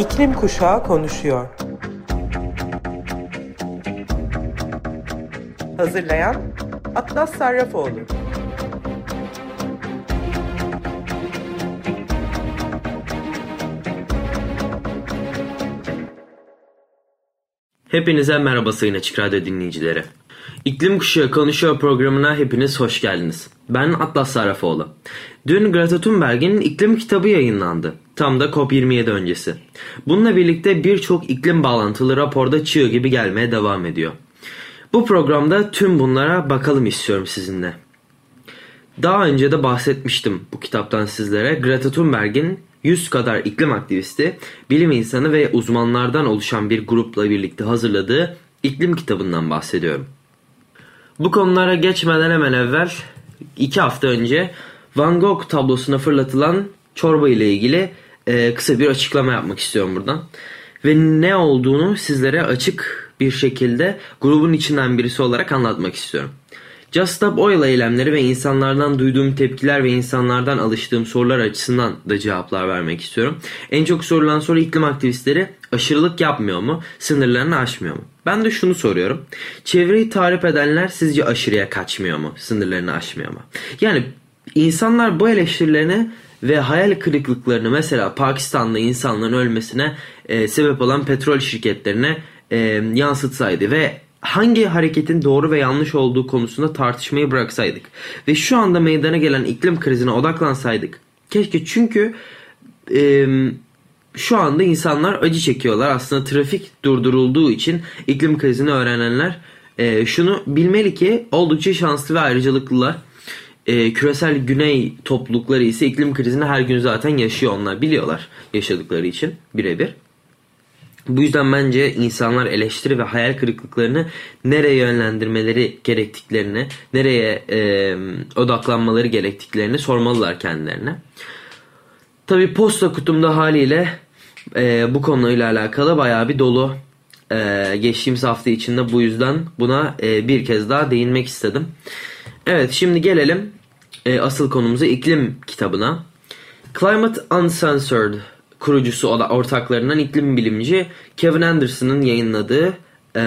İklim Kuşağı konuşuyor. Hazırlayan Atlas Sarrafoğlu. Hepinize merhaba sayın Açık Radyo dinleyicileri. İklim Kuşağı Konuşuyor programına hepiniz hoş geldiniz. Ben Atlas Sarrafoğlu. Dün Greta Thunberg'in iklim kitabı yayınlandı. Tam da COP27 öncesi. Bununla birlikte birçok iklim bağlantılı raporda çığ gibi gelmeye devam ediyor. Bu programda tüm bunlara bakalım istiyorum sizinle. Daha önce de bahsetmiştim bu kitaptan sizlere. Greta Thunberg'in 100 kadar iklim aktivisti, bilim insanı ve uzmanlardan oluşan bir grupla birlikte hazırladığı iklim kitabından bahsediyorum. Bu konulara geçmeden hemen evvel 2 hafta önce Van Gogh tablosuna fırlatılan çorba ile ilgili e, kısa bir açıklama yapmak istiyorum buradan. Ve ne olduğunu sizlere açık bir şekilde grubun içinden birisi olarak anlatmak istiyorum. Just Stop Oil eylemleri ve insanlardan duyduğum tepkiler ve insanlardan alıştığım sorular açısından da cevaplar vermek istiyorum. En çok sorulan soru iklim aktivistleri aşırılık yapmıyor mu, sınırlarını aşmıyor mu? Ben de şunu soruyorum. Çevreyi tarif edenler sizce aşırıya kaçmıyor mu, sınırlarını aşmıyor mu? Yani insanlar bu eleştirilerini ve hayal kırıklıklarını mesela Pakistan'da insanların ölmesine e, sebep olan petrol şirketlerine e, yansıtsaydı ve hangi hareketin doğru ve yanlış olduğu konusunda tartışmayı bıraksaydık ve şu anda meydana gelen iklim krizine odaklansaydık. Keşke çünkü e, şu anda insanlar acı çekiyorlar. Aslında trafik durdurulduğu için iklim krizini öğrenenler e, şunu bilmeli ki oldukça şanslı ve ayrıcalıklılar. E, küresel güney toplulukları ise iklim krizini her gün zaten yaşıyor onlar biliyorlar yaşadıkları için birebir. Bu yüzden bence insanlar eleştiri ve hayal kırıklıklarını nereye yönlendirmeleri gerektiklerini, nereye e, odaklanmaları gerektiklerini sormalılar kendilerine. Tabi posta kutumda haliyle e, bu konuyla alakalı bayağı bir dolu. E, geçtiğimiz hafta içinde bu yüzden buna e, bir kez daha değinmek istedim. Evet şimdi gelelim e, asıl konumuza iklim kitabına. Climate Uncensored kurucusu ortaklarından iklim bilimci Kevin Anderson'ın yayınladığı e,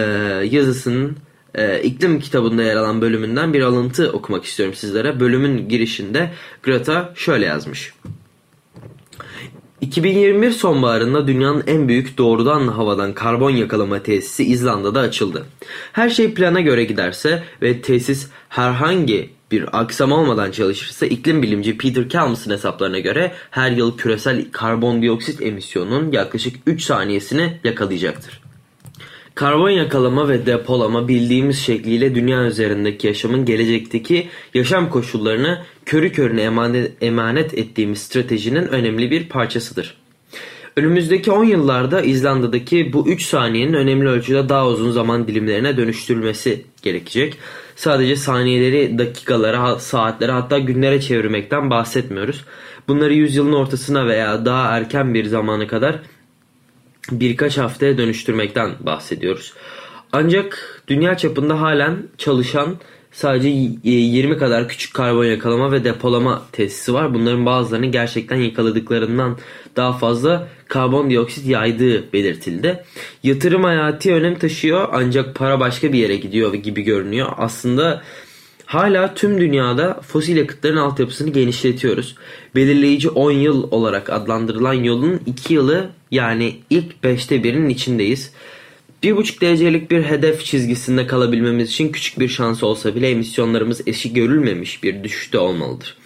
yazısının e, iklim kitabında yer alan bölümünden bir alıntı okumak istiyorum sizlere. Bölümün girişinde Greta şöyle yazmış. 2021 sonbaharında dünyanın en büyük doğrudan havadan karbon yakalama tesisi İzlanda'da açıldı. Her şey plana göre giderse ve tesis herhangi bir aksam olmadan çalışırsa iklim bilimci Peter Kalmus'un hesaplarına göre her yıl küresel karbondioksit emisyonunun yaklaşık 3 saniyesini yakalayacaktır. Karbon yakalama ve depolama bildiğimiz şekliyle dünya üzerindeki yaşamın gelecekteki yaşam koşullarını körü körüne emanet, ettiğimiz stratejinin önemli bir parçasıdır. Önümüzdeki 10 yıllarda İzlanda'daki bu 3 saniyenin önemli ölçüde daha uzun zaman dilimlerine dönüştürülmesi gerekecek. Sadece saniyeleri dakikalara, saatlere hatta günlere çevirmekten bahsetmiyoruz. Bunları yüzyılın ortasına veya daha erken bir zamana kadar birkaç haftaya dönüştürmekten bahsediyoruz. Ancak dünya çapında halen çalışan sadece 20 kadar küçük karbon yakalama ve depolama tesisi var. Bunların bazılarının gerçekten yakaladıklarından daha fazla karbondioksit yaydığı belirtildi. Yatırım hayati önem taşıyor ancak para başka bir yere gidiyor gibi görünüyor. Aslında hala tüm dünyada fosil yakıtların altyapısını genişletiyoruz. Belirleyici 10 yıl olarak adlandırılan yolun 2 yılı yani ilk 5'te birinin içindeyiz. 1,5 derecelik bir hedef çizgisinde kalabilmemiz için küçük bir şans olsa bile emisyonlarımız eşi görülmemiş bir düşüşte olmalıdır.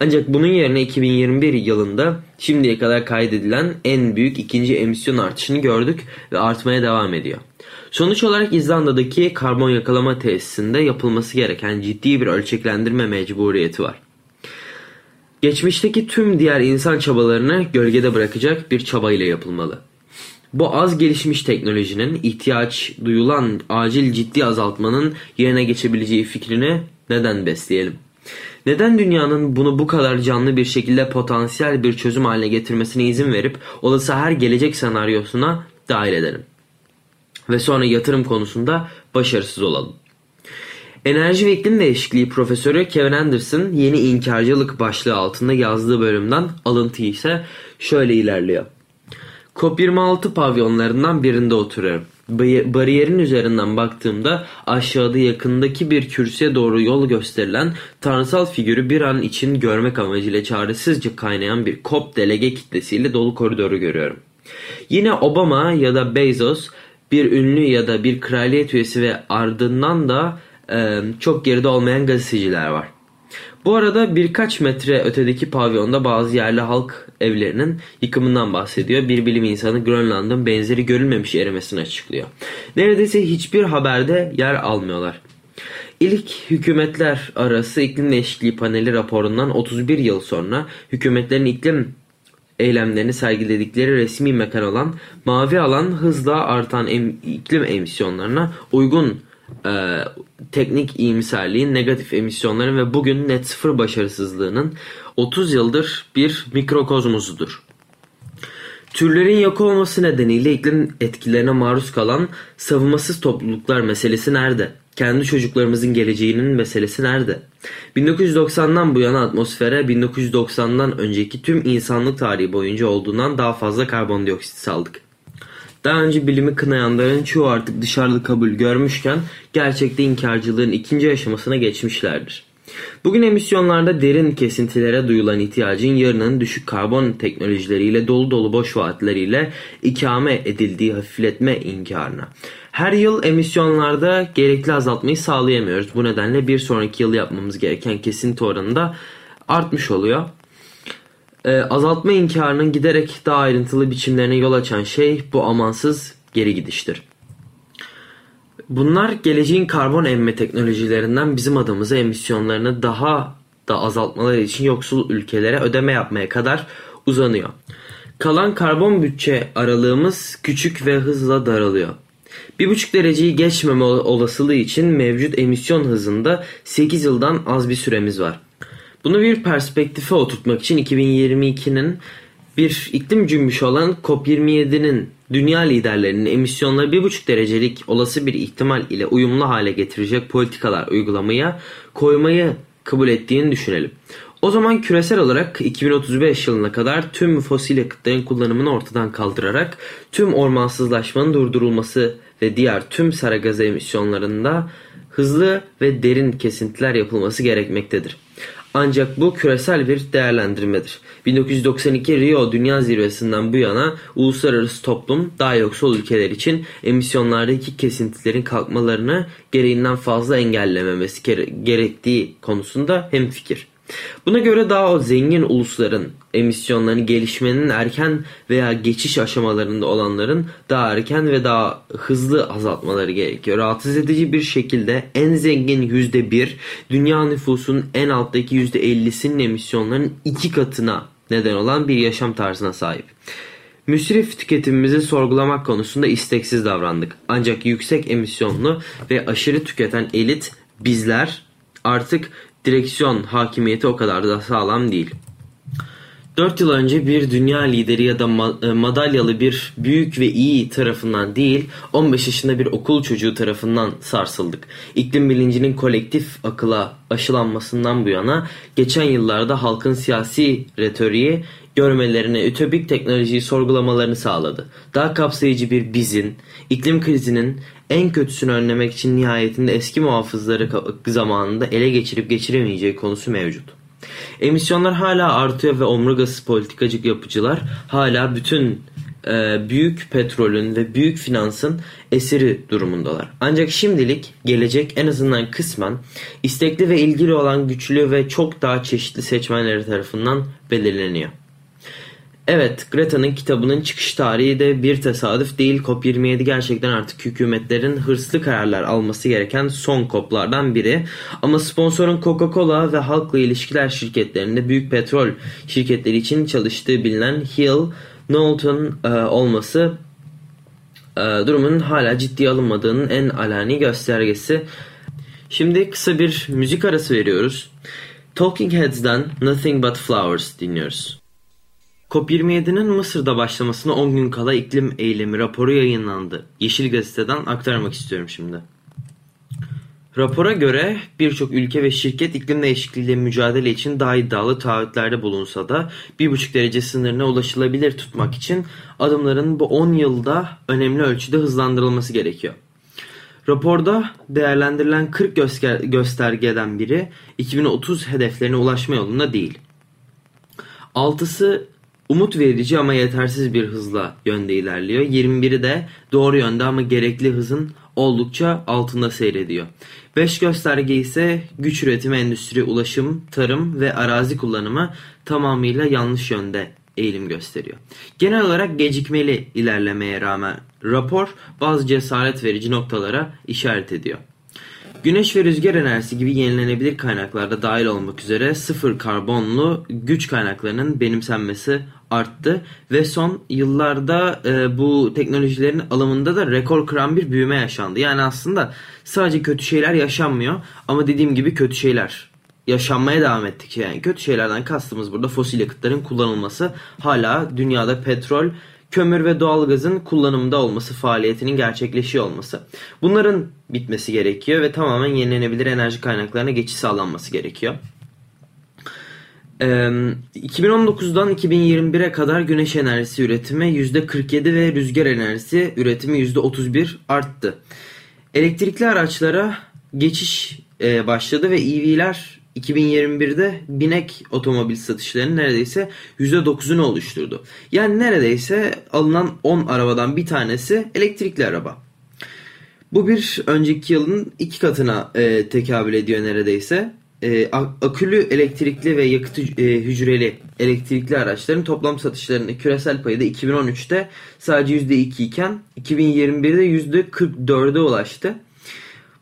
Ancak bunun yerine 2021 yılında şimdiye kadar kaydedilen en büyük ikinci emisyon artışını gördük ve artmaya devam ediyor. Sonuç olarak İzlanda'daki karbon yakalama tesisinde yapılması gereken ciddi bir ölçeklendirme mecburiyeti var. Geçmişteki tüm diğer insan çabalarını gölgede bırakacak bir çabayla yapılmalı. Bu az gelişmiş teknolojinin ihtiyaç duyulan acil ciddi azaltmanın yerine geçebileceği fikrini neden besleyelim? Neden dünyanın bunu bu kadar canlı bir şekilde potansiyel bir çözüm haline getirmesine izin verip olası her gelecek senaryosuna dahil edelim? Ve sonra yatırım konusunda başarısız olalım. Enerji ve iklim değişikliği profesörü Kevin Anderson yeni inkarcılık başlığı altında yazdığı bölümden alıntı ise şöyle ilerliyor. COP26 pavyonlarından birinde oturuyorum. Bariyerin üzerinden baktığımda aşağıda yakındaki bir kürsüye doğru yol gösterilen tanrısal figürü bir an için görmek amacıyla çaresizce kaynayan bir COP delege kitlesiyle dolu koridoru görüyorum. Yine Obama ya da Bezos bir ünlü ya da bir kraliyet üyesi ve ardından da e, çok geride olmayan gazeteciler var. Bu arada birkaç metre ötedeki pavyonda bazı yerli halk evlerinin yıkımından bahsediyor. Bir bilim insanı Grönland'ın benzeri görülmemiş erimesini açıklıyor. Neredeyse hiçbir haberde yer almıyorlar. İlk hükümetler arası iklim değişikliği paneli raporundan 31 yıl sonra hükümetlerin iklim eylemlerini sergiledikleri resmi mekan olan mavi alan hızla artan em iklim emisyonlarına uygun e, teknik iyimserliğin, negatif emisyonların ve bugün net sıfır başarısızlığının 30 yıldır bir mikrokozmosudur. Türlerin yok olması nedeniyle iklim etkilerine maruz kalan savunmasız topluluklar meselesi nerede? Kendi çocuklarımızın geleceğinin meselesi nerede? 1990'dan bu yana atmosfere 1990'dan önceki tüm insanlık tarihi boyunca olduğundan daha fazla karbondioksit saldık. Daha önce bilimi kınayanların çoğu artık dışarıda kabul görmüşken gerçekte inkarcılığın ikinci aşamasına geçmişlerdir. Bugün emisyonlarda derin kesintilere duyulan ihtiyacın yarının düşük karbon teknolojileriyle dolu dolu boş vaatleriyle ikame edildiği hafifletme inkarına. Her yıl emisyonlarda gerekli azaltmayı sağlayamıyoruz. Bu nedenle bir sonraki yıl yapmamız gereken kesinti oranı da artmış oluyor. Ee, azaltma inkarının giderek daha ayrıntılı biçimlerine yol açan şey bu amansız geri gidiştir. Bunlar geleceğin karbon emme teknolojilerinden bizim adımıza emisyonlarını daha da azaltmaları için yoksul ülkelere ödeme yapmaya kadar uzanıyor. Kalan karbon bütçe aralığımız küçük ve hızla daralıyor. 1,5 dereceyi geçmeme olasılığı için mevcut emisyon hızında 8 yıldan az bir süremiz var. Bunu bir perspektife oturtmak için 2022'nin bir iklim cümbüşü olan COP27'nin dünya liderlerinin emisyonları 1,5 derecelik olası bir ihtimal ile uyumlu hale getirecek politikalar uygulamaya koymayı kabul ettiğini düşünelim. O zaman küresel olarak 2035 yılına kadar tüm fosil yakıtların kullanımını ortadan kaldırarak tüm ormansızlaşmanın durdurulması ve diğer tüm sera gazı emisyonlarında hızlı ve derin kesintiler yapılması gerekmektedir. Ancak bu küresel bir değerlendirmedir. 1992 Rio Dünya Zirvesi'nden bu yana uluslararası toplum daha yoksul ülkeler için emisyonlardaki kesintilerin kalkmalarını gereğinden fazla engellememesi gerektiği konusunda hemfikir. Buna göre daha o zengin ulusların emisyonlarını gelişmenin erken veya geçiş aşamalarında olanların daha erken ve daha hızlı azaltmaları gerekiyor. Rahatsız edici bir şekilde en zengin %1 dünya nüfusunun en alttaki %50'sinin emisyonların iki katına neden olan bir yaşam tarzına sahip. Müsrif tüketimimizi sorgulamak konusunda isteksiz davrandık. Ancak yüksek emisyonlu ve aşırı tüketen elit bizler artık direksiyon hakimiyeti o kadar da sağlam değil. 4 yıl önce bir dünya lideri ya da e, madalyalı bir büyük ve iyi tarafından değil 15 yaşında bir okul çocuğu tarafından sarsıldık. İklim bilincinin kolektif akıla aşılanmasından bu yana geçen yıllarda halkın siyasi retoriği görmelerini, ütopik teknolojiyi sorgulamalarını sağladı. Daha kapsayıcı bir bizin, iklim krizinin en kötüsünü önlemek için nihayetinde eski muhafızları zamanında ele geçirip geçiremeyeceği konusu mevcut. Emisyonlar hala artıyor ve omurgası politikacık yapıcılar hala bütün e, büyük petrolün ve büyük finansın esiri durumundalar. Ancak şimdilik gelecek en azından kısmen istekli ve ilgili olan güçlü ve çok daha çeşitli seçmenleri tarafından belirleniyor. Evet, Greta'nın kitabının çıkış tarihi de bir tesadüf değil. COP27 gerçekten artık hükümetlerin hırslı kararlar alması gereken son COP'lardan biri. Ama sponsorun Coca-Cola ve halkla ilişkiler şirketlerinde büyük petrol şirketleri için çalıştığı bilinen Hill Knowlton e, olması e, durumun hala ciddiye alınmadığının en alani göstergesi. Şimdi kısa bir müzik arası veriyoruz. Talking Heads'dan Nothing But Flowers dinliyoruz. COP27'nin Mısır'da başlamasına 10 gün kala iklim eylemi raporu yayınlandı. Yeşil Gazete'den aktarmak istiyorum şimdi. Rapora göre birçok ülke ve şirket iklim değişikliğiyle mücadele için daha iddialı taahhütlerde bulunsa da 1,5 derece sınırına ulaşılabilir tutmak için adımların bu 10 yılda önemli ölçüde hızlandırılması gerekiyor. Raporda değerlendirilen 40 göstergeden biri 2030 hedeflerine ulaşma yolunda değil. Altısı umut verici ama yetersiz bir hızla yönde ilerliyor. 21'i de doğru yönde ama gerekli hızın oldukça altında seyrediyor. 5 gösterge ise güç üretimi, endüstri, ulaşım, tarım ve arazi kullanımı tamamıyla yanlış yönde eğilim gösteriyor. Genel olarak gecikmeli ilerlemeye rağmen rapor bazı cesaret verici noktalara işaret ediyor. Güneş ve rüzgar enerjisi gibi yenilenebilir kaynaklarda dahil olmak üzere sıfır karbonlu güç kaynaklarının benimsenmesi arttı ve son yıllarda e, bu teknolojilerin alımında da rekor kıran bir büyüme yaşandı. Yani aslında sadece kötü şeyler yaşanmıyor ama dediğim gibi kötü şeyler yaşanmaya devam ettikçe yani kötü şeylerden kastımız burada fosil yakıtların kullanılması hala dünyada petrol kömür ve doğalgazın kullanımda olması, faaliyetinin gerçekleşiyor olması. Bunların bitmesi gerekiyor ve tamamen yenilenebilir enerji kaynaklarına geçiş sağlanması gerekiyor. 2019'dan 2021'e kadar güneş enerjisi üretimi %47 ve rüzgar enerjisi üretimi %31 arttı. Elektrikli araçlara geçiş başladı ve EV'ler 2021'de binek otomobil satışlarının neredeyse %9'unu oluşturdu. Yani neredeyse alınan 10 arabadan bir tanesi elektrikli araba. Bu bir önceki yılın iki katına e, tekabül ediyor neredeyse. E, akülü elektrikli ve yakıt e, hücreli elektrikli araçların toplam satışlarının küresel payı da 2013'te sadece %2 iken 2021'de %44'e ulaştı.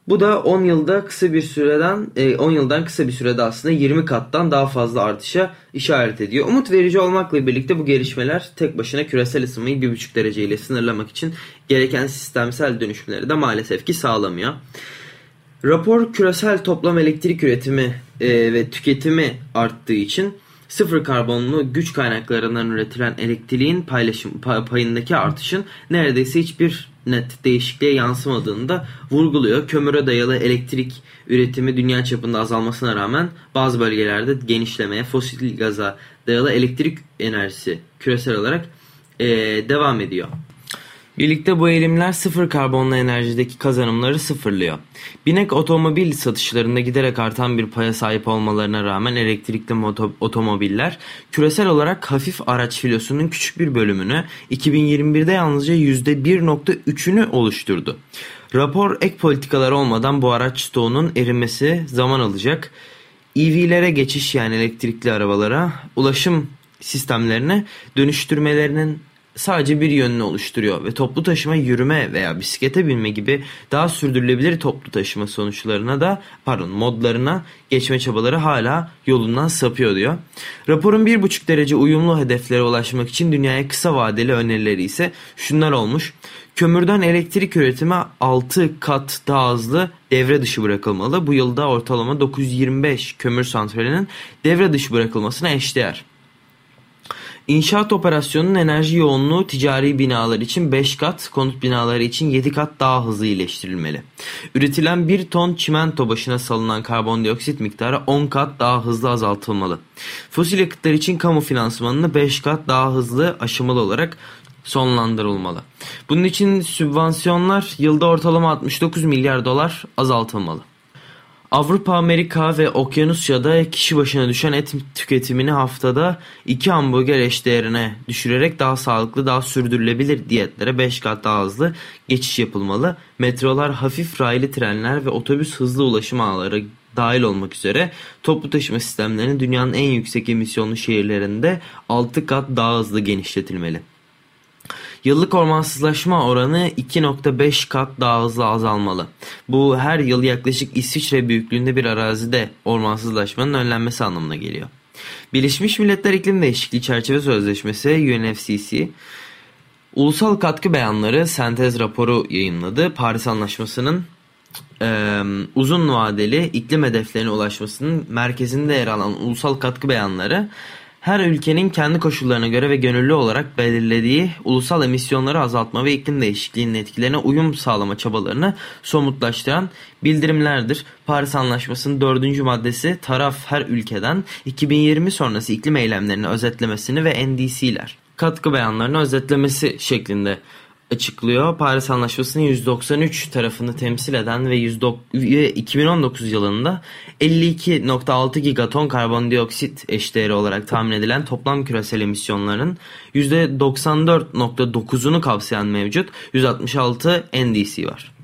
Bu da 10 yılda kısa bir süreden 10 e, yıldan kısa bir sürede aslında 20 kattan daha fazla artışa işaret ediyor. Umut verici olmakla birlikte bu gelişmeler tek başına küresel ısınmayı 1,5 derece ile sınırlamak için gereken sistemsel dönüşümleri de maalesef ki sağlamıyor. Rapor küresel toplam elektrik üretimi e, ve tüketimi arttığı için sıfır karbonlu güç kaynaklarından üretilen elektriğin paylaşım payındaki artışın neredeyse hiçbir net değişikliğe yansımadığını da vurguluyor. Kömüre dayalı elektrik üretimi dünya çapında azalmasına rağmen bazı bölgelerde genişlemeye, fosil gaza dayalı elektrik enerjisi küresel olarak ee, devam ediyor. Birlikte bu eğilimler sıfır karbonlu enerjideki kazanımları sıfırlıyor. Binek otomobil satışlarında giderek artan bir paya sahip olmalarına rağmen elektrikli otomobiller küresel olarak hafif araç filosunun küçük bir bölümünü 2021'de yalnızca %1.3'ünü oluşturdu. Rapor ek politikalar olmadan bu araç stoğunun erimesi zaman alacak. EV'lere geçiş yani elektrikli arabalara ulaşım sistemlerine dönüştürmelerinin sadece bir yönünü oluşturuyor ve toplu taşıma yürüme veya bisiklete binme gibi daha sürdürülebilir toplu taşıma sonuçlarına da pardon modlarına geçme çabaları hala yolundan sapıyor diyor. Raporun 1,5 derece uyumlu hedeflere ulaşmak için dünyaya kısa vadeli önerileri ise şunlar olmuş. Kömürden elektrik üretimi 6 kat daha hızlı devre dışı bırakılmalı. Bu yılda ortalama 925 kömür santralinin devre dışı bırakılmasına eşdeğer. İnşaat operasyonunun enerji yoğunluğu ticari binalar için 5 kat, konut binaları için 7 kat daha hızlı iyileştirilmeli. Üretilen 1 ton çimento başına salınan karbondioksit miktarı 10 kat daha hızlı azaltılmalı. Fosil yakıtlar için kamu finansmanını 5 kat daha hızlı aşamalı olarak sonlandırılmalı. Bunun için sübvansiyonlar yılda ortalama 69 milyar dolar azaltılmalı. Avrupa, Amerika ve Okyanusya'da kişi başına düşen et tüketimini haftada 2 hamburger eşdeğerine düşürerek daha sağlıklı, daha sürdürülebilir diyetlere 5 kat daha hızlı geçiş yapılmalı. Metrolar, hafif raylı trenler ve otobüs hızlı ulaşım ağları dahil olmak üzere toplu taşıma sistemlerinin dünyanın en yüksek emisyonlu şehirlerinde 6 kat daha hızlı genişletilmeli. Yıllık ormansızlaşma oranı 2.5 kat daha hızlı azalmalı. Bu her yıl yaklaşık İsviçre büyüklüğünde bir arazide ormansızlaşmanın önlenmesi anlamına geliyor. Birleşmiş Milletler İklim Değişikliği Çerçeve Sözleşmesi UNFCCC ulusal katkı beyanları sentez raporu yayınladı. Paris Anlaşması'nın e, uzun vadeli iklim hedeflerine ulaşmasının merkezinde yer alan ulusal katkı beyanları her ülkenin kendi koşullarına göre ve gönüllü olarak belirlediği ulusal emisyonları azaltma ve iklim değişikliğinin etkilerine uyum sağlama çabalarını somutlaştıran bildirimlerdir. Paris Anlaşması'nın dördüncü maddesi taraf her ülkeden 2020 sonrası iklim eylemlerini özetlemesini ve NDC'ler katkı beyanlarını özetlemesi şeklinde açıklıyor. Paris Anlaşması'nın 193 tarafını temsil eden ve 2019 yılında 52.6 gigaton karbondioksit eşdeğeri olarak tahmin edilen toplam küresel emisyonların %94.9'unu kapsayan mevcut 166 NDC var.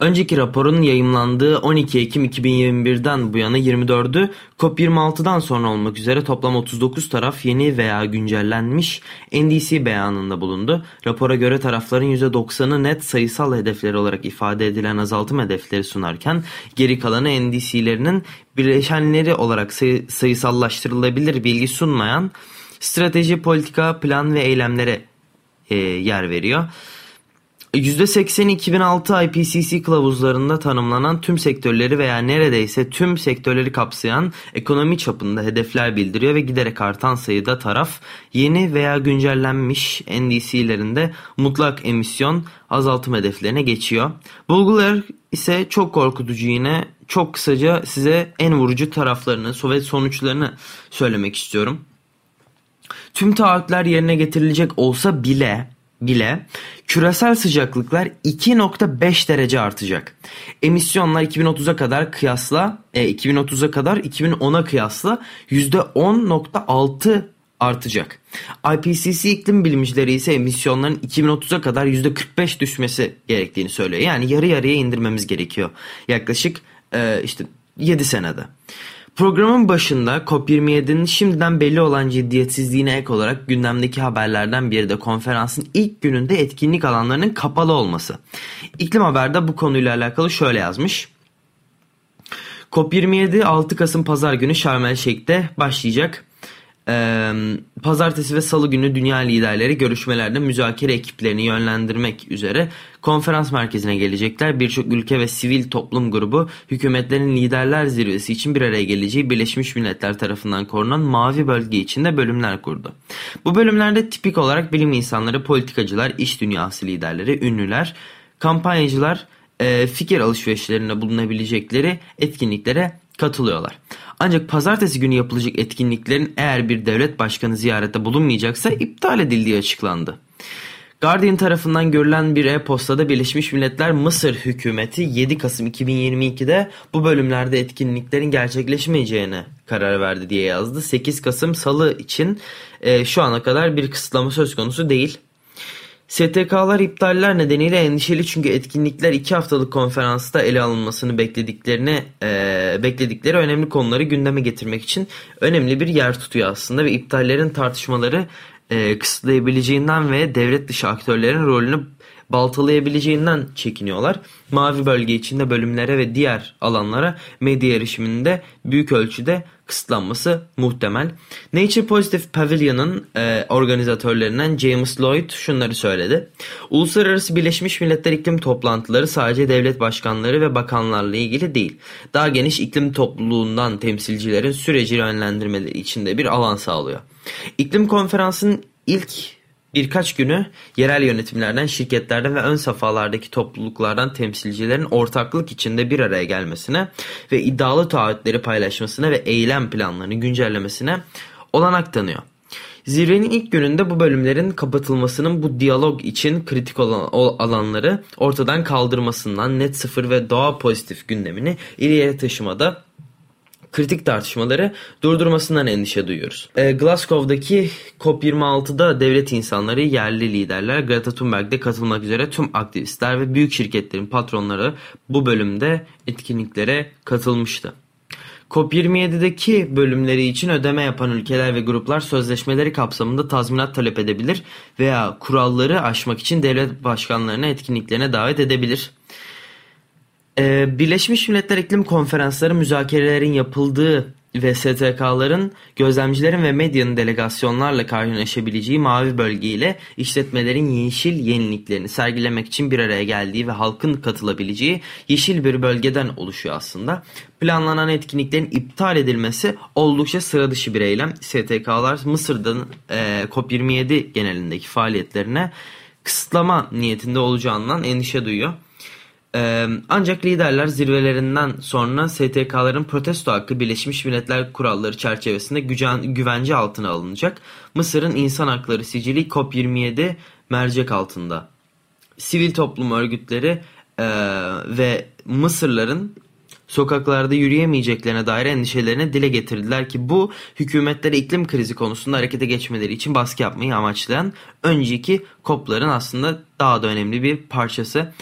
Önceki raporun yayımlandığı 12 Ekim 2021'den bu yana 24'ü COP26'dan sonra olmak üzere toplam 39 taraf yeni veya güncellenmiş NDC beyanında bulundu. Rapora göre tarafların %90'ı net sayısal hedefleri olarak ifade edilen azaltım hedefleri sunarken geri kalanı NDC'lerinin bileşenleri olarak sayı, sayısallaştırılabilir bilgi sunmayan strateji, politika, plan ve eylemlere e, yer veriyor. %80'i 2006 IPCC kılavuzlarında tanımlanan tüm sektörleri veya neredeyse tüm sektörleri kapsayan ekonomi çapında hedefler bildiriyor ve giderek artan sayıda taraf yeni veya güncellenmiş NDC'lerinde mutlak emisyon azaltım hedeflerine geçiyor. Bulgular ise çok korkutucu yine çok kısaca size en vurucu taraflarını ve sonuçlarını söylemek istiyorum. Tüm taahhütler yerine getirilecek olsa bile bile küresel sıcaklıklar 2.5 derece artacak. Emisyonlar 2030'a kadar kıyasla e, 2030'a kadar 2010'a kıyasla %10.6 artacak. IPCC iklim bilimcileri ise emisyonların 2030'a kadar %45 düşmesi gerektiğini söylüyor. Yani yarı yarıya indirmemiz gerekiyor. Yaklaşık e, işte 7 senede. Programın başında COP27'nin şimdiden belli olan ciddiyetsizliğine ek olarak gündemdeki haberlerden biri de konferansın ilk gününde etkinlik alanlarının kapalı olması. İklim Haber'de bu konuyla alakalı şöyle yazmış. COP27 6 Kasım Pazar günü Şarm El Şeyh'te başlayacak. Pazartesi ve salı günü dünya liderleri görüşmelerde müzakere ekiplerini yönlendirmek üzere konferans merkezine gelecekler. Birçok ülke ve sivil toplum grubu hükümetlerin liderler zirvesi için bir araya geleceği Birleşmiş Milletler tarafından korunan mavi bölge içinde bölümler kurdu. Bu bölümlerde tipik olarak bilim insanları, politikacılar, iş dünyası liderleri, ünlüler, kampanyacılar, fikir alışverişlerinde bulunabilecekleri etkinliklere katılıyorlar. Ancak pazartesi günü yapılacak etkinliklerin eğer bir devlet başkanı ziyarette bulunmayacaksa iptal edildiği açıklandı. Guardian tarafından görülen bir e-postada Birleşmiş Milletler Mısır hükümeti 7 Kasım 2022'de bu bölümlerde etkinliklerin gerçekleşmeyeceğine karar verdi diye yazdı. 8 Kasım Salı için e, şu ana kadar bir kısıtlama söz konusu değil. STK'lar iptaller nedeniyle endişeli çünkü etkinlikler iki haftalık konferansta ele alınmasını beklediklerini e, bekledikleri önemli konuları gündeme getirmek için önemli bir yer tutuyor aslında ve iptallerin tartışmaları e, kısıtlayabileceğinden ve devlet dışı aktörlerin rolünü baltalayabileceğinden çekiniyorlar. Mavi bölge içinde bölümlere ve diğer alanlara medya erişiminde büyük ölçüde kısıtlanması muhtemel. Nature Positive Pavilion'ın e, organizatörlerinden James Lloyd şunları söyledi. Uluslararası Birleşmiş Milletler iklim toplantıları sadece devlet başkanları ve bakanlarla ilgili değil. Daha geniş iklim topluluğundan temsilcilerin süreci yönlendirmeleri içinde bir alan sağlıyor. İklim konferansının ilk birkaç günü yerel yönetimlerden, şirketlerden ve ön safhalardaki topluluklardan temsilcilerin ortaklık içinde bir araya gelmesine ve iddialı taahhütleri paylaşmasına ve eylem planlarını güncellemesine olanak tanıyor. Zirvenin ilk gününde bu bölümlerin kapatılmasının bu diyalog için kritik olan alanları ortadan kaldırmasından net sıfır ve doğa pozitif gündemini ileriye taşımada kritik tartışmaları durdurmasından endişe duyuyoruz. E, Glasgow'daki COP26'da devlet insanları, yerli liderler, Greta Thunberg'de katılmak üzere tüm aktivistler ve büyük şirketlerin patronları bu bölümde etkinliklere katılmıştı. COP27'deki bölümleri için ödeme yapan ülkeler ve gruplar sözleşmeleri kapsamında tazminat talep edebilir veya kuralları aşmak için devlet başkanlarına etkinliklerine davet edebilir. Ee, Birleşmiş Milletler İklim Konferansları müzakerelerin yapıldığı ve STK'ların gözlemcilerin ve medyanın delegasyonlarla karşılaşabileceği mavi bölge ile işletmelerin yeşil yeniliklerini sergilemek için bir araya geldiği ve halkın katılabileceği yeşil bir bölgeden oluşuyor aslında. Planlanan etkinliklerin iptal edilmesi oldukça sıra dışı bir eylem. STK'lar Mısır'dan e, COP27 genelindeki faaliyetlerine kısıtlama niyetinde olacağından endişe duyuyor. Ancak liderler zirvelerinden sonra STK'ların protesto hakkı Birleşmiş Milletler kuralları çerçevesinde güvence altına alınacak. Mısır'ın insan hakları sicili COP27 mercek altında. Sivil toplum örgütleri ve Mısırların sokaklarda yürüyemeyeceklerine dair endişelerini dile getirdiler ki bu hükümetlere iklim krizi konusunda harekete geçmeleri için baskı yapmayı amaçlayan önceki COP'ların aslında daha da önemli bir parçası.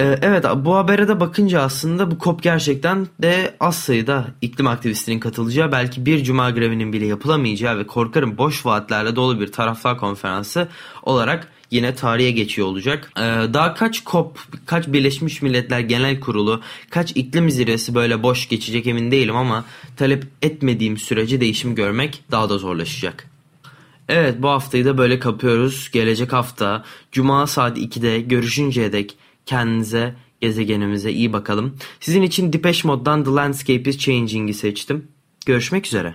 Ee, evet bu habere de bakınca aslında bu COP gerçekten de az sayıda iklim aktivistinin katılacağı belki bir cuma grevinin bile yapılamayacağı ve korkarım boş vaatlerle dolu bir taraflar konferansı olarak yine tarihe geçiyor olacak. Ee, daha kaç COP, kaç Birleşmiş Milletler Genel Kurulu, kaç iklim zirvesi böyle boş geçecek emin değilim ama talep etmediğim sürece değişim görmek daha da zorlaşacak. Evet bu haftayı da böyle kapıyoruz. Gelecek hafta Cuma saat 2'de görüşünceye dek Kendinize, gezegenimize iyi bakalım. Sizin için Depeche Mode'dan The Landscape is Changing'i seçtim. Görüşmek üzere.